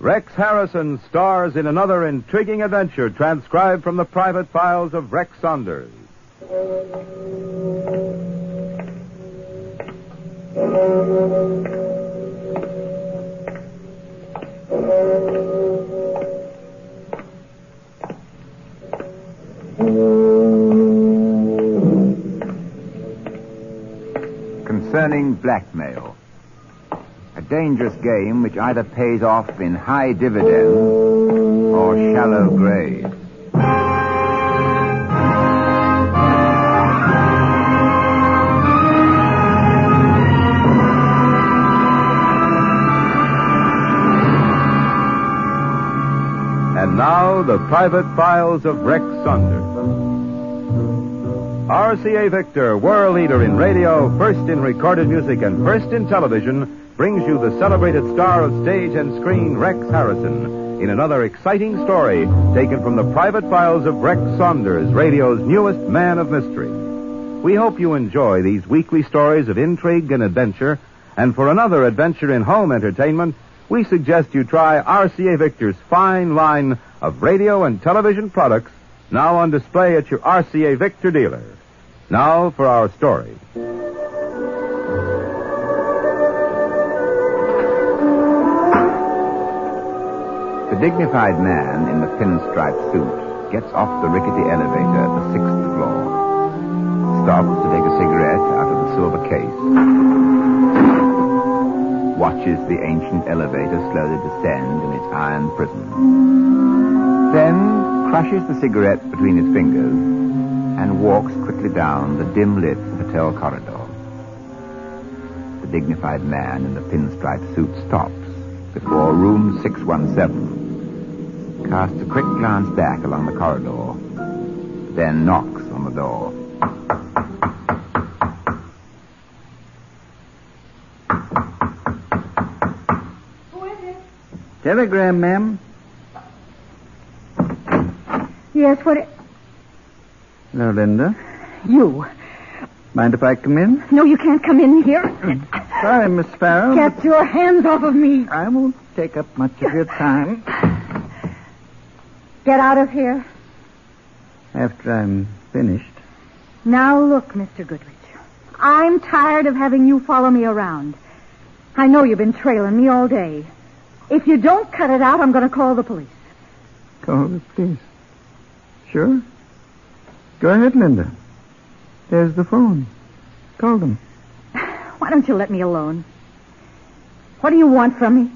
Rex Harrison stars in another intriguing adventure transcribed from the private files of Rex Saunders. Concerning blackmail. Dangerous game which either pays off in high dividends or shallow graves. And now, the private files of Rex Saunders. RCA Victor, world leader in radio, first in recorded music, and first in television, brings you the celebrated star of stage and screen, Rex Harrison, in another exciting story taken from the private files of Rex Saunders, radio's newest man of mystery. We hope you enjoy these weekly stories of intrigue and adventure, and for another adventure in home entertainment, we suggest you try RCA Victor's fine line of radio and television products now on display at your RCA Victor dealer. Now for our story. The dignified man in the pinstripe suit gets off the rickety elevator at the sixth floor, stops to take a cigarette out of the silver case, watches the ancient elevator slowly descend in its iron prison, then crushes the cigarette between his fingers and walks quickly down the dim-lit hotel corridor. The dignified man in the pinstripe suit stops before room 617, casts a quick glance back along the corridor, then knocks on the door. Who is it? Telegram, ma'am. Yes, what? It... Hello, Linda. You. Mind if I come in? No, you can't come in here. Sorry, Miss Farrell. Get your hands off of me. I won't take up much of your time. Get out of here. After I'm finished. Now, look, Mr. Goodrich. I'm tired of having you follow me around. I know you've been trailing me all day. If you don't cut it out, I'm going to call the police. Call the police. Sure. Go ahead, Linda. There's the phone. Call them. Why don't you let me alone? What do you want from me?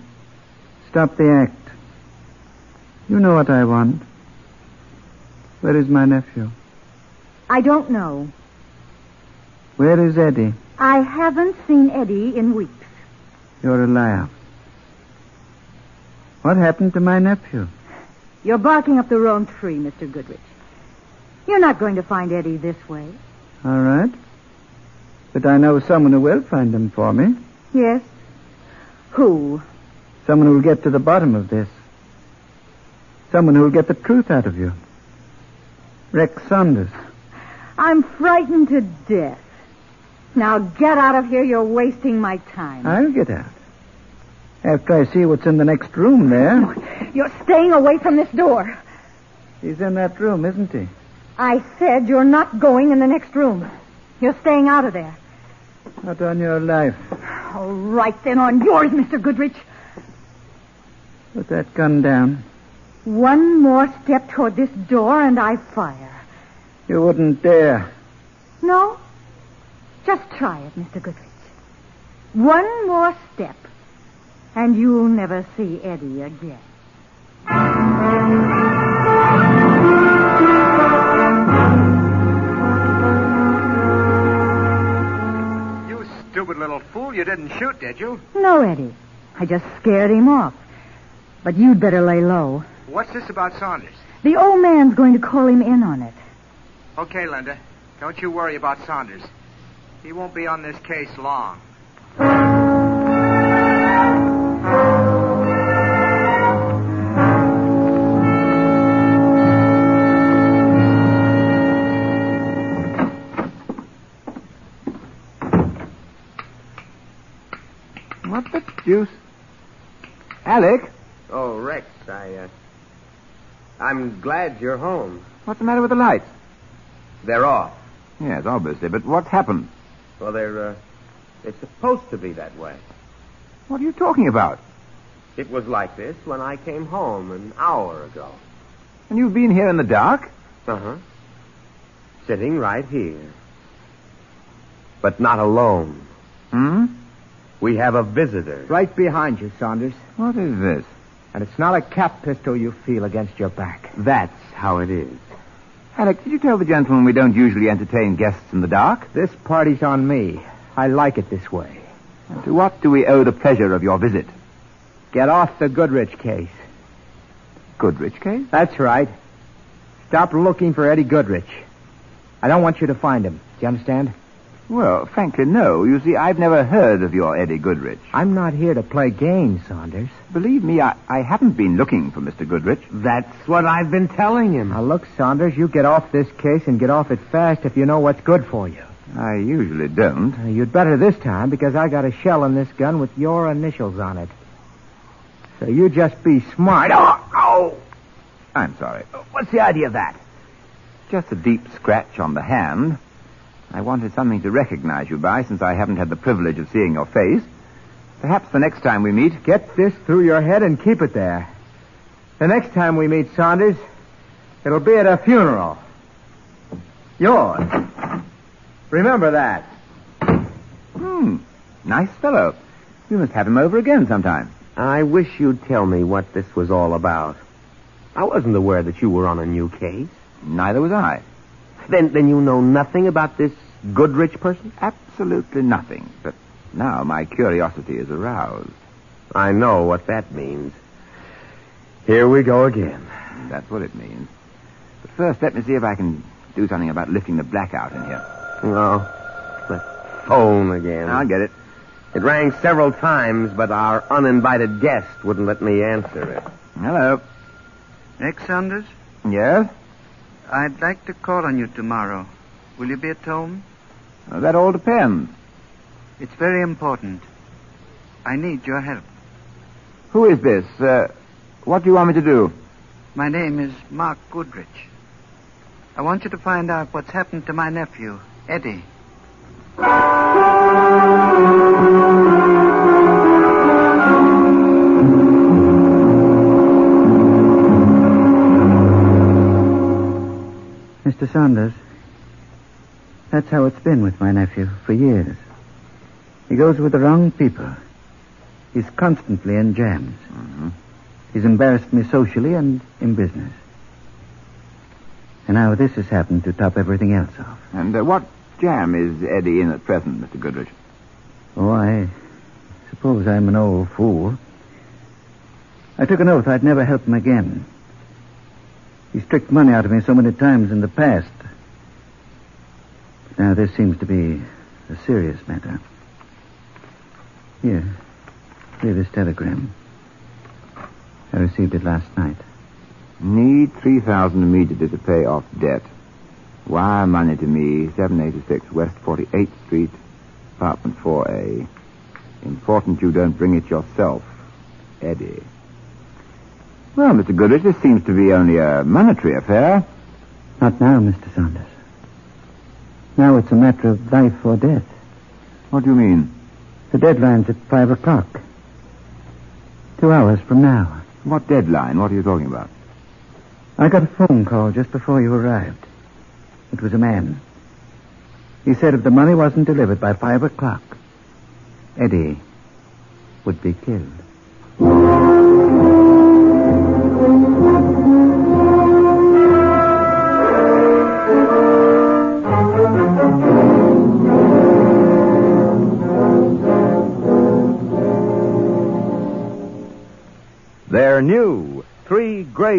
Stop the act. You know what I want. Where is my nephew? I don't know. Where is Eddie? I haven't seen Eddie in weeks. You're a liar. What happened to my nephew? You're barking up the wrong tree, Mr. Goodrich. You're not going to find Eddie this way. All right. But I know someone who will find him for me. Yes? Who? Someone who'll get to the bottom of this. Someone who'll get the truth out of you. Rex Saunders. I'm frightened to death. Now get out of here. You're wasting my time. I'll get out. After I see what's in the next room there. You're staying away from this door. He's in that room, isn't he? I said you're not going in the next room. You're staying out of there. Not on your life. All right, then, on yours, Mr. Goodrich. Put that gun down. One more step toward this door and I fire. You wouldn't dare. No? Just try it, Mr. Goodrich. One more step, and you'll never see Eddie again. You stupid little fool. You didn't shoot, did you? No, Eddie. I just scared him off. But you'd better lay low. What's this about Saunders? The old man's going to call him in on it. Okay, Linda. Don't you worry about Saunders. He won't be on this case long. What deuce? Alec, Oh, Rex, I, uh. I'm glad you're home. what's the matter with the lights? They're off. Yes, obviously, but what's happened? Well, they're, uh. It's supposed to be that way. What are you talking about? It was like this when I came home an hour ago. And you've been here in the dark? Uh huh. Sitting right here. But not alone. Hmm? We have a visitor. Right behind you, Saunders. What is this? And it's not a cap pistol you feel against your back. That's how it is. Alec, did you tell the gentleman we don't usually entertain guests in the dark? This party's on me. I like it this way. And to what do we owe the pleasure of your visit? Get off the Goodrich case. Goodrich case? That's right. Stop looking for Eddie Goodrich. I don't want you to find him. Do you understand? Well, frankly, no. You see, I've never heard of your Eddie Goodrich. I'm not here to play games, Saunders. Believe me, I, I haven't been looking for Mr. Goodrich. That's what I've been telling him. Now, look, Saunders, you get off this case and get off it fast if you know what's good for you. I usually don't. Uh, you'd better this time because I got a shell in this gun with your initials on it. So you just be smart. Oh, oh! I'm sorry. What's the idea of that? Just a deep scratch on the hand. I wanted something to recognize you by since I haven't had the privilege of seeing your face. Perhaps the next time we meet. Get this through your head and keep it there. The next time we meet, Saunders, it'll be at a funeral. Yours. Remember that. Hmm. Nice fellow. You must have him over again sometime. I wish you'd tell me what this was all about. I wasn't aware that you were on a new case. Neither was I. Then, then you know nothing about this Goodrich person? Absolutely nothing. But now my curiosity is aroused. I know what that means. Here we go again. That's what it means. But first, let me see if I can do something about lifting the blackout in here. Oh, the phone again. I'll get it. It rang several times, but our uninvited guest wouldn't let me answer it. Hello. Nick Saunders, Yes? I'd like to call on you tomorrow. Will you be at home? Well, that all depends. It's very important. I need your help. Who is this? Uh, what do you want me to do? My name is Mark Goodrich. I want you to find out what's happened to my nephew, Eddie. Mr. Saunders, that's how it's been with my nephew for years. He goes with the wrong people. He's constantly in jams. He's embarrassed me socially and in business. And now this has happened to top everything else off. And uh, what jam is Eddie in at present, Mr. Goodrich? Oh, I suppose I'm an old fool. I took an oath I'd never help him again. He's tricked money out of me so many times in the past. Now this seems to be a serious matter. Here. Here, this telegram. I received it last night. Need 3000 immediately to pay off debt. Wire money to me, 786 West 48th Street, apartment 4A. Important you don't bring it yourself. Eddie. Well, Mr. Goodrich, this seems to be only a monetary affair. Not now, Mr. Saunders. Now it's a matter of life or death. What do you mean? The deadline's at five o'clock. Two hours from now. What deadline? What are you talking about? I got a phone call just before you arrived. It was a man. He said if the money wasn't delivered by five o'clock, Eddie would be killed.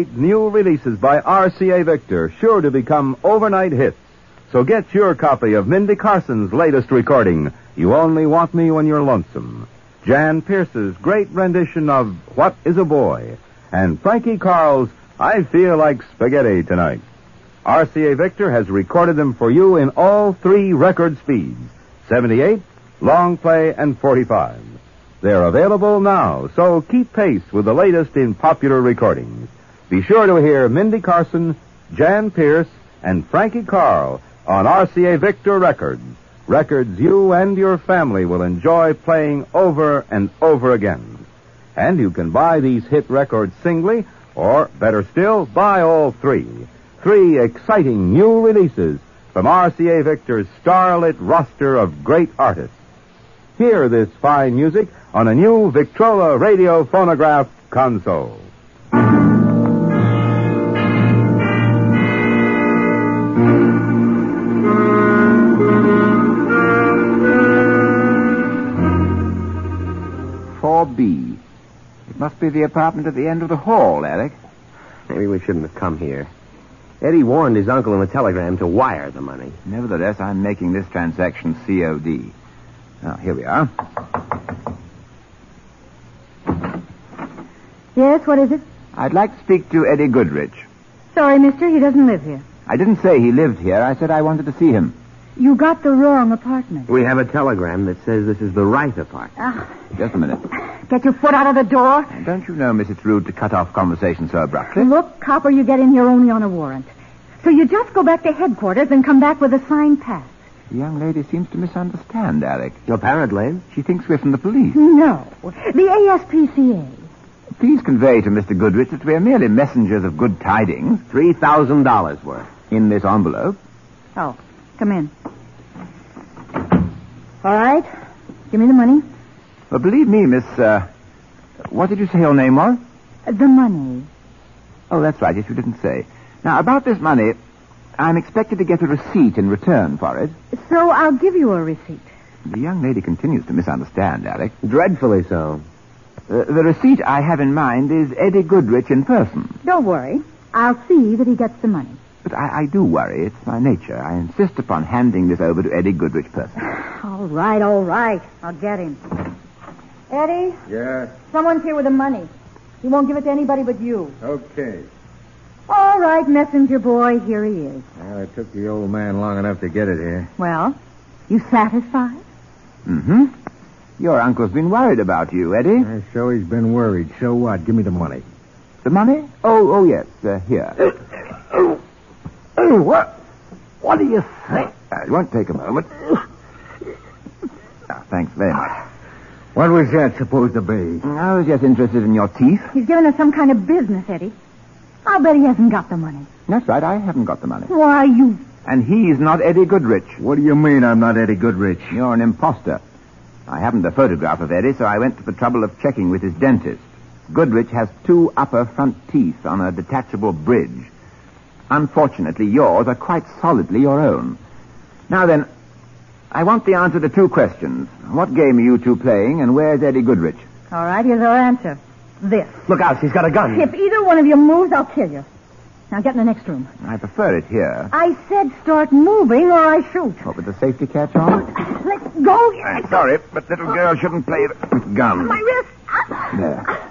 Great new releases by RCA Victor, sure to become overnight hits. So get your copy of Mindy Carson's latest recording, You Only Want Me When You're Lonesome. Jan Peerce's great rendition of What is a Boy, and Frankie Carle's I Feel Like Spaghetti Tonight. RCA Victor has recorded them for you in all three record speeds 78, long play, and 45. They're available now, so keep pace with the latest in popular recordings. Be sure to hear Mindy Carson, Jan Peerce, and Frankie Carle on RCA Victor Records. Records you and your family will enjoy playing over and over again. And you can buy these hit records singly, or better still, buy all three. Three exciting new releases from RCA Victor's starlit roster of great artists. Hear this fine music on a new Victrola radio phonograph console. It the apartment at the end of the hall, Alec. Maybe we shouldn't have come here. Eddie warned his uncle in the telegram to wire the money. Nevertheless, I'm making this transaction COD. Now, here we are. Yes, what is it? I'd like to speak to Eddie Goodrich. Sorry, mister, he doesn't live here. I didn't say he lived here. I said I wanted to see him. You got the wrong apartment. We have a telegram that says this is the right apartment. Ah, Just a minute. get your foot out of the door. Don't you know, Miss, it's rude to cut off conversation so abruptly? Look, Copper, you get in here only on a warrant. So you just go back to headquarters and come back with a signed pass. The young lady seems to misunderstand, Alec. Apparently. She thinks we're from the police. No, the ASPCA. Please convey to Mr. Goodrich that we're merely messengers of good tidings. $3,000 worth. In this envelope. Oh, come in. All right, give me the money. Well, believe me, Miss, uh, what did you say your name was? The money. Oh, that's right. Yes, you didn't say. Now, about this money, I'm expected to get a receipt in return for it. So I'll give you a receipt. The young lady continues to misunderstand, Alec. Dreadfully so. Uh, the receipt I have in mind is Eddie Goodrich in person. Don't worry. I'll see that he gets the money. But I, I do worry. It's my nature. I insist upon handing this over to Eddie Goodrich personally. All right, all right. I'll get him. Eddie, Yes. someone's here with the money. He won't give it to anybody but you. okay. All right, messenger boy, here he is. Well, it took the old man long enough to get it here. Well, you satisfied? Mm-hmm. Your uncle's been worried about you, Eddie. Uh, so he's been worried. So what? Give me the money. The money? Oh, oh, yes. Uh, here. What? What do you think? Uh, it won't take a moment. Ah, thanks very much. What was that supposed to be? I was just interested in your teeth. He's giving us some kind of business, Eddie. I'll bet he hasn't got the money. That's right. I haven't got the money. Why, you... And he's not Eddie Goodrich. What do you mean I'm not Eddie Goodrich? You're an imposter. I haven't a photograph of Eddie, so I went to the trouble of checking with his dentist. Goodrich has two upper front teeth on a detachable bridge. Unfortunately, yours are quite solidly your own. Now then, I want the answer to two questions. What game are you two playing, and where's Eddie Goodrich? All right, here's our answer. This. Look out, she's got a gun. If either one of you moves, I'll kill you. Now get in the next room. I prefer it here. I said start moving or I shoot. What, with the safety catch on? Let's go. I'm sorry, but little girl shouldn't play with guns. My wrist. Ah. There.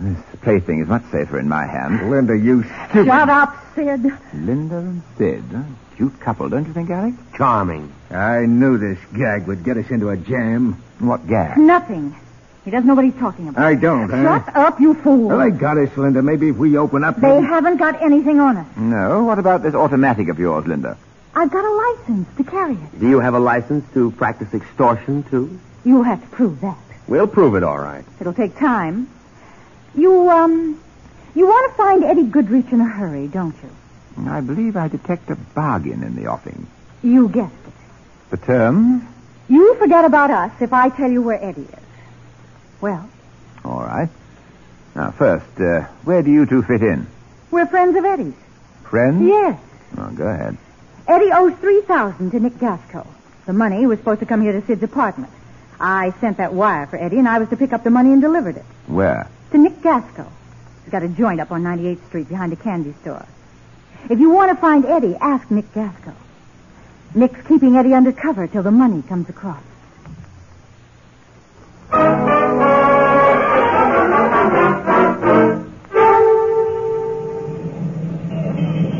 This plaything is much safer in my hands. Linda, you stupid. Shut up, Sid. Linda and Sid. huh? Cute couple, don't you think, Alec? Charming. I knew this gag would get us into a jam. What gag? Nothing. He doesn't know what he's talking about. I don't, huh? Shut up, you fool. Well, they got us, Linda. Maybe if we open up... They maybe- haven't got anything on us. No. What about this automatic of yours, Linda? I've got a license to carry it. Do you have a license to practice extortion, too? You'll have to prove that. We'll prove it, all right. It'll take time. You, um, you want to find Eddie Goodrich in a hurry, don't you? I believe I detect a bargain in the offing. You guessed it. The terms? You forget about us if I tell you where Eddie is. Well, All right. Now, first, uh, where do you two fit in? we're friends of Eddie's. Friends? Yes. Oh, go ahead. Eddie owes three thousand to Nick Gasco. The money was supposed to come here to Sid's apartment. I sent that wire for Eddie, and I was to pick up the money and delivered it Where? To Nick Gasco. He's got a joint up on 98th Street behind a candy store. If you want to find Eddie, ask Nick Gasco. Nick's keeping Eddie undercover till the money comes across.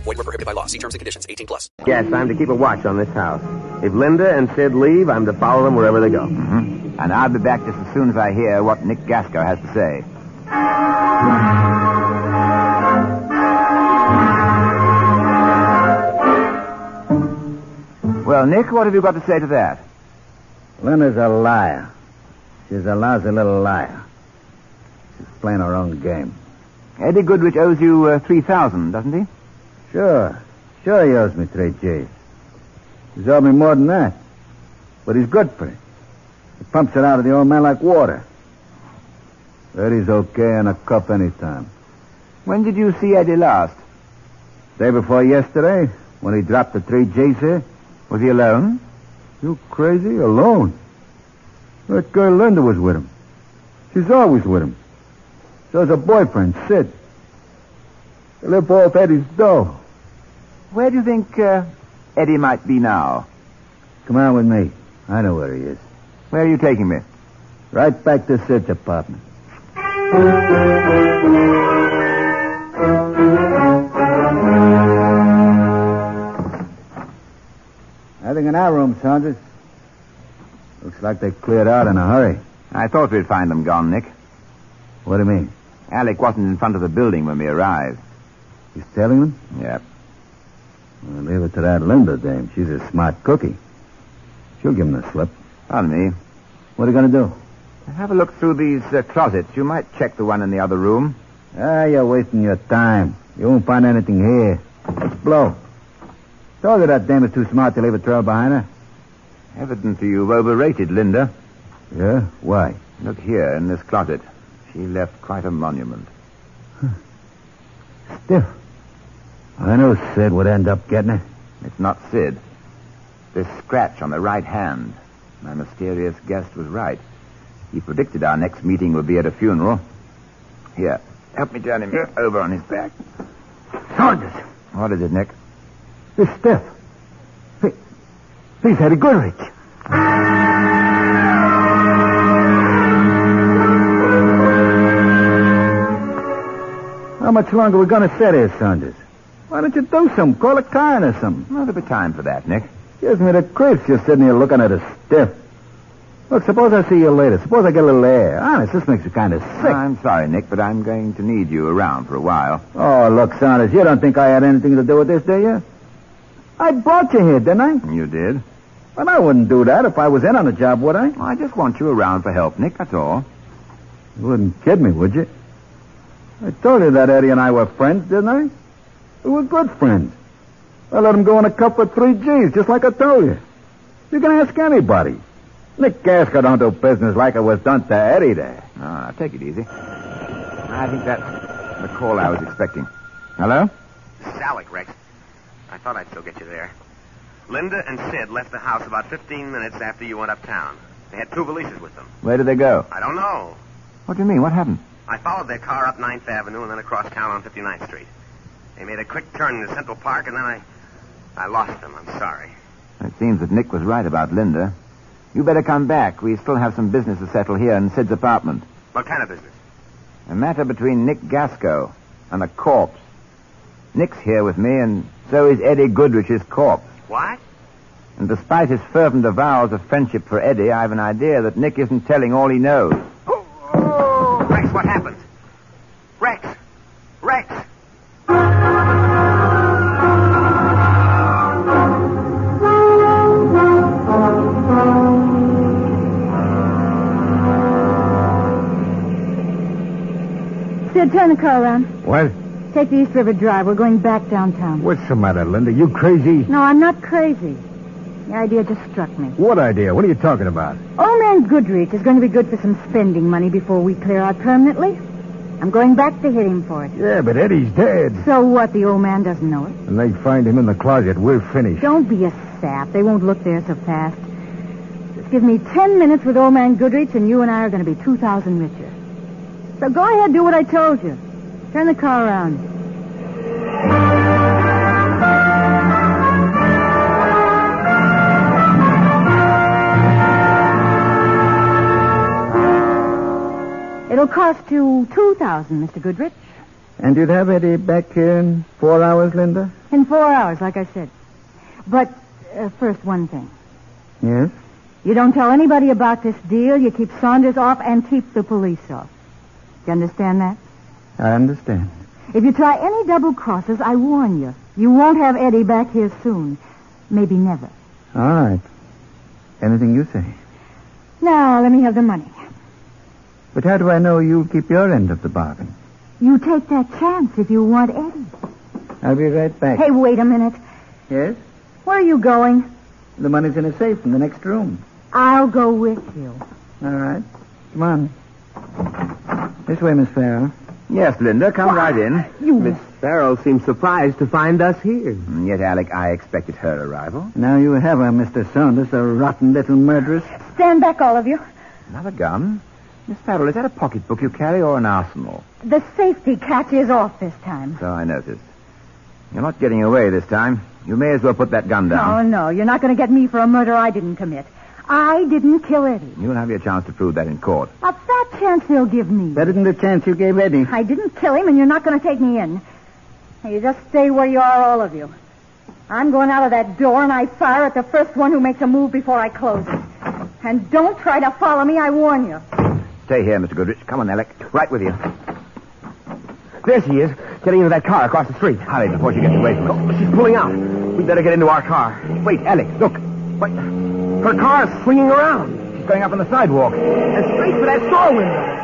Void were prohibited by law. See terms and conditions. 18 plus. Yes, I'm to keep a watch on this house. If Linda and Sid leave, I'm to follow them wherever they go. Mm-hmm. And I'll be back just as soon as I hear what Nick Gasco has to say. Well, Nick, what have you got to say to that? Linda's a liar. She's a lousy little liar. She's playing her own game. Eddie Goodrich owes you uh, 3000 doesn't he? Sure. Sure he owes me three G's. He's owed me more than that. But he's good for it. He pumps it out of the old man like water. Eddie's okay in a cup anytime. When did you see Eddie last? Day before yesterday, when he dropped the three G's here. Was he alone? You crazy? Alone? That girl Linda was with him. She's always with him. So's her boyfriend, Sid. Live off Eddie's dough. Where do you think uh, Eddie might be now? Come on with me. I know where he is. Where are you taking me? Right back to Sid's apartment. Nothing in our room, Saunders. Looks like they cleared out in a hurry. I thought we'd find them gone, Nick. What do you mean? Alec wasn't in front of the building when we arrived. He's telling them? Yep. Well, leave it to that Linda dame. She's a smart cookie. She'll give him the slip. Pardon me. What are you going to do? Have a look through these uh, closets. You might check the one in the other room. Ah, you're wasting your time. You won't find anything here. Blow. Told you that dame is too smart to leave a trail behind her. Evidently you've overrated Linda. Yeah? Why? Look here in this closet. She left quite a monument. Stiff. I knew Sid would end up getting it. It's not Sid. This scratch on the right hand. My mysterious guest was right. He predicted our next meeting would be at a funeral. Here, help me turn him over on his back. Saunders! What is it, Nick? This Stiff. He, he's Eddie Goodrich. How much longer are we going to sit here, Saunders? Why don't you do something? Call a car in or something. Well, there'll be time for that, Nick. Gives me the creeps just sitting here looking at a stiff. Look, suppose I see you later. Suppose I get a little air. Honest, this makes you kind of sick. I'm sorry, Nick, but I'm going to need you around for a while. Oh, look, Saunders, you don't think I had anything to do with this, do you? I brought you here, didn't I? You did? Well, I wouldn't do that if I was in on the job, would I? Well, I just want you around for help, Nick, that's all. You wouldn't kid me, would you? I told you that Eddie and I were friends, didn't I? We were good friends. I let him go in a cup with three G's, just like I told you. You can ask anybody. Nick Gasco don't do business like it was done to Eddie there. No, now, take it easy. I think that's the call I was expecting. Hello? This Rex. I thought I'd still get you there. Linda and Sid left the house about 15 minutes after you went uptown. They had two valises with them. Where did they go? I don't know. What do you mean? What happened? I followed their car up 9th Avenue and then across town on 59th Street. They made a quick turn into Central Park, and then I. I lost them. I'm sorry. It seems that Nick was right about Linda. You better come back. We still have some business to settle here in Sid's apartment. What kind of business? A matter between Nick Gasco and a corpse. Nick's here with me, and so is Eddie Goodrich's corpse. What? And despite his fervent avowals of friendship for Eddie, I have an idea that Nick isn't telling all he knows. Turn the car around. What? Take the East River Drive. We're going back downtown. What's the matter, Linda? You crazy? No, I'm not crazy. The idea just struck me. What idea? What are you talking about? Old man Goodrich is going to be good for some spending money before we clear out permanently. I'm going back to hit him for it. Yeah, but Eddie's dead. So what? The old man doesn't know it. And they find him in the closet. We're finished. Don't be a sap. They won't look there so fast. Just give me ten minutes with old man Goodrich, and you and I are going to be two thousand richer. So go ahead, do what I told you. Turn the car around. It'll cost you two thousand, Mr. Goodrich. And you'd have Eddie back here in four hours, Linda? In four hours, like I said. But uh, first, one thing. Yes? You don't tell anybody about this deal. You keep Saunders off and keep the police off. You understand that? I understand. If you try any double crosses, I warn you, you won't have Eddie back here soon. Maybe never. All right. Anything you say. Now, let me have the money. But how do I know you'll keep your end of the bargain? You take that chance if you want Eddie. I'll be right back. Hey, wait a minute. Yes? Where are you going? The money's in a safe in the next room. I'll go with you. All right. Come on. This way, Miss Farrell. Yes, Linda, come right in. You... Miss Farrell seems surprised to find us here. And yet, Alec, I expected her arrival. Now you have her, Mr. Saunders, a rotten little murderess. Stand back, all of you. Another gun? Miss Farrell, is that a pocketbook you carry or an arsenal? The safety catch is off this time. So I noticed. You're not getting away this time. You may as well put that gun down. No, no, you're not going to get me for a murder I didn't commit. I didn't kill Eddie. You'll have your chance to prove that in court. A fat chance they'll give me. Better than the chance you gave Eddie. I didn't kill him, and you're not going to take me in. Now, you just stay where you are, all of you. I'm going out of that door, and I fire at the first one who makes a move before I close it. And don't try to follow me, I warn you. Stay here, Mr. Goodrich. Come on, Alec. Right with you. There she is, getting into that car across the street. Hurry before she gets away from us. Oh, she's pulling out. We'd better get into our car. Wait, Alec, look. What? Her car's swinging around. She's going up on the sidewalk. And straight for that store window.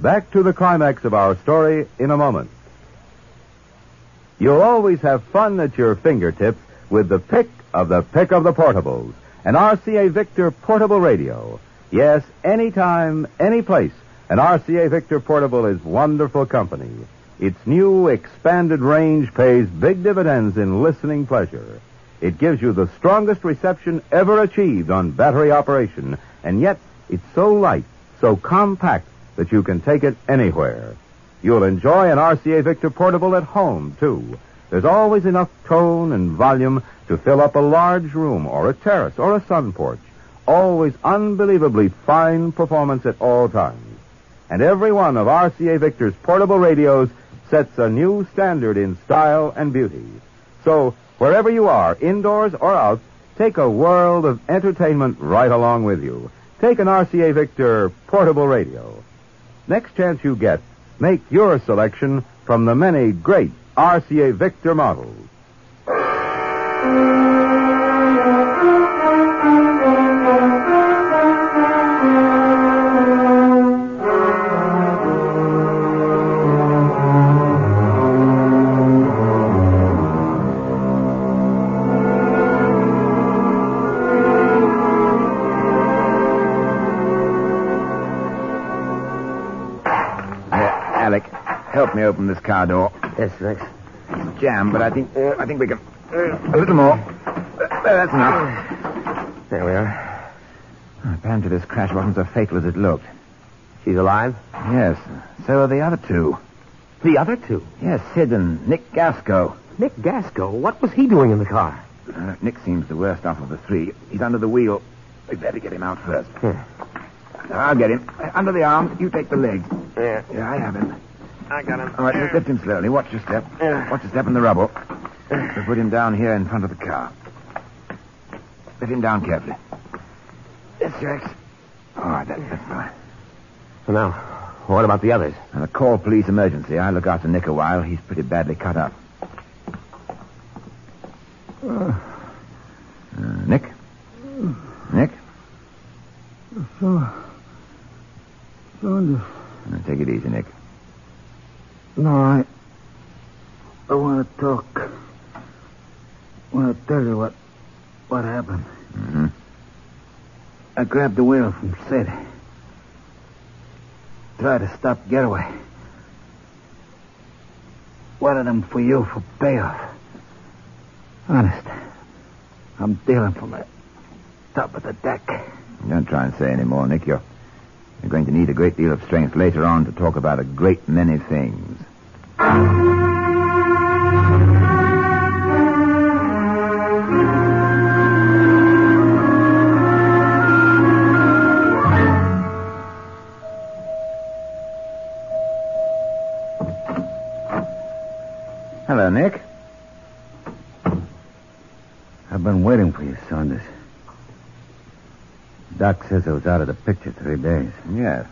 Back to the climax of our story in a moment. You'll always have fun at your fingertips with the pick of the pick of the portables, an RCA Victor portable radio. Yes, anytime, any place, an RCA Victor portable is wonderful company. Its new expanded range pays big dividends in listening pleasure. It gives you the strongest reception ever achieved on battery operation, and yet it's so light, so compact that you can take it anywhere. You'll enjoy an RCA Victor portable at home, too. There's always enough tone and volume to fill up a large room or a terrace or a sun porch. Always unbelievably fine performance at all times. And every one of RCA Victor's portable radios sets a new standard in style and beauty. So, wherever you are, indoors or out, take a world of entertainment right along with you. Take an RCA Victor portable radio. Next chance you get, make your selection from the many great RCA Victor models. Open this car door. Yes, thanks. It's jammed, but I think I think we can. Uh, a little more. Uh, that's enough. There we are. Apparently, this crash wasn't so fatal as it looked. She's alive? Yes. So are the other two. The other two? Yes, Sid and Nick Gasco. Nick Gasco? What was he doing in the car? Uh, Nick seems the worst off of the three. He's under the wheel. We'd better get him out first. Here. I'll get him. Uh, Under the arms, you take the legs. Yeah. Yeah, I have him. I got him. All right, just lift him slowly. Watch your step. Watch your step in the rubble. We'll put him down here in front of the car. Let him down carefully. Yes, Jax. All right, that, that's fine. So now, What about the others? And a call police emergency. I look after Nick a while. He's pretty badly cut up. Uh, Nick? Nick? So, Saunders. Now, take it easy, Nick. No, I. I want to talk. I want to tell you what. what happened. Mm-hmm. I grabbed the wheel from Sid. Tried to stop getaway. Wanted them for you for payoff. Honest. I'm dealing from the top of the deck. Don't try and say any more, Nick. You're, you're going to need a great deal of strength later on to talk about a great many things. Hello, Nick. I've been waiting for you, Saunders. Doc says I was out of the picture three days. Yes.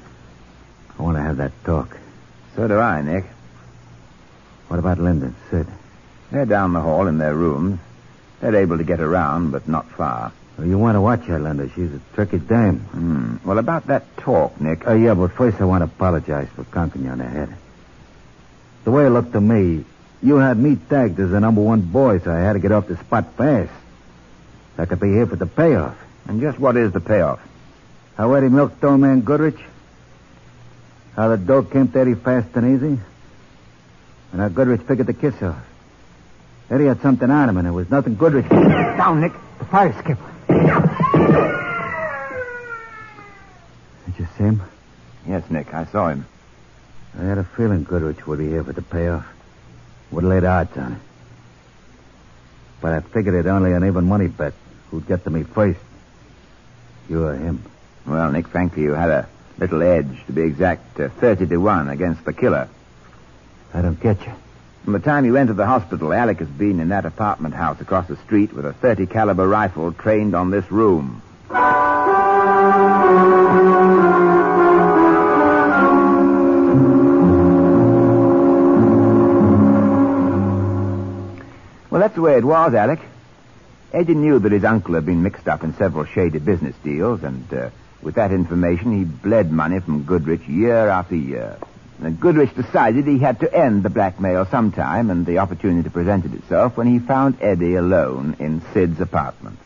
I want to have that talk. So do I, Nick. What about Linda and Sid? They're down the hall in their rooms. They're able to get around, but not far. Well, you want to watch her, Linda. She's a tricky dame. Hmm. Well, about that talk, Nick. Oh, yeah, but first I want to apologize for conking you on the head. The way it looked to me, you had me tagged as the number one boy, so I had to get off the spot fast. I could be here for the payoff. And just what is the payoff? How Eddie milked old man Goodrich? How the dough came to Eddie fast and easy? And how Goodrich figured the kiss off. Eddie had something on him, and it was nothing Goodrich. Down, Nick. The fire skip. Did you see him? Yes, Nick, I saw him. I had a feeling Goodrich would be here for the payoff. Would have laid odds on it. But I figured it only an even money bet who'd get to me first. You or him. Well, Nick, frankly, you had a little edge, to be exact, uh, 30 to 1 against the killer. I don't get you. From the time you entered the hospital, Alec has been in that apartment house across the street with a 30 caliber rifle trained on this room. Well, that's the way it was, Alec. Eddie knew that his uncle had been mixed up in several shady business deals, and uh, with that information, he bled money from Goodrich year after year. And Goodrich decided he had to end the blackmail sometime, and the opportunity presented itself when he found Eddie alone in Sid's apartment.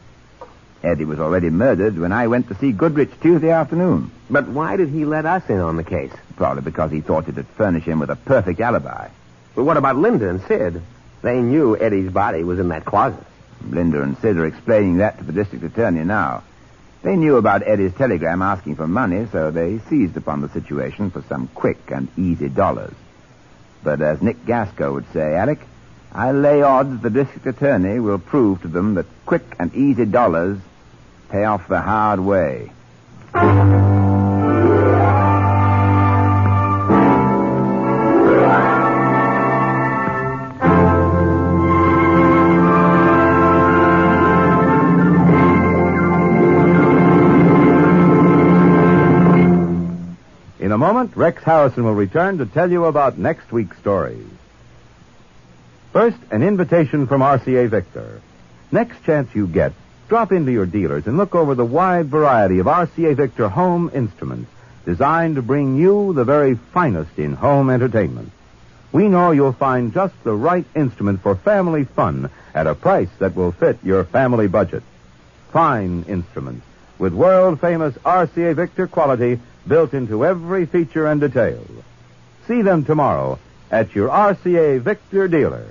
Eddie was already murdered when I went to see Goodrich Tuesday afternoon. But why did he let us in on the case? Probably because he thought it'd furnish him with a perfect alibi. But what about Linda and Sid? They knew Eddie's body was in that closet. Linda and Sid are explaining that to the district attorney now. They knew about Eddie's telegram asking for money, so they seized upon the situation for some quick and easy dollars. But as Nick Gasco would say, Alec, I lay odds the district attorney will prove to them that quick and easy dollars pay off the hard way. Moment, Rex Harrison will return to tell you about next week's stories. First, an invitation from RCA Victor. Next chance you get, drop into your dealers and look over the wide variety of RCA Victor home instruments designed to bring you the very finest in home entertainment. We know you'll find just the right instrument for family fun at a price that will fit your family budget. Fine instruments with world famous RCA Victor quality built into every feature and detail. See them tomorrow at your RCA Victor dealer.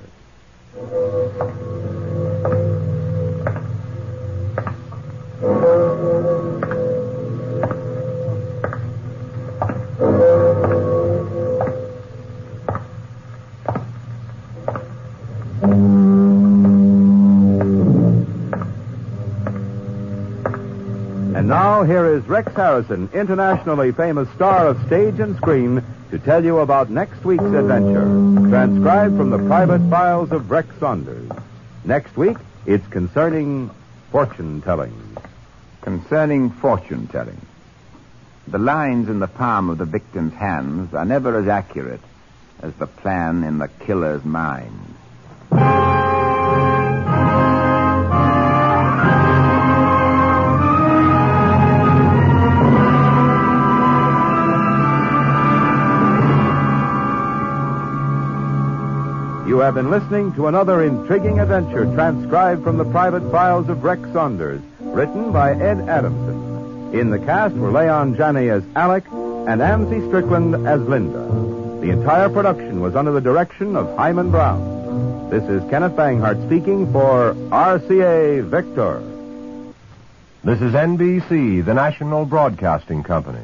Here is Rex Harrison, internationally famous star of stage and screen, to tell you about next week's adventure, transcribed from the private files of Rex Saunders. Next week, it's concerning fortune telling. Concerning fortune telling. The lines in the palm of the victim's hands are never as accurate as the plan in the killer's mind. You have been listening to another intriguing adventure transcribed from the private files of Rex Saunders, written by Ed Adamson. In the cast were Leon Janney as Alec and Amzie Strickland as Linda. The entire production was under the direction of Himan Brown. This is Kenneth Banghart speaking for RCA Victor. This is NBC, the National Broadcasting Company.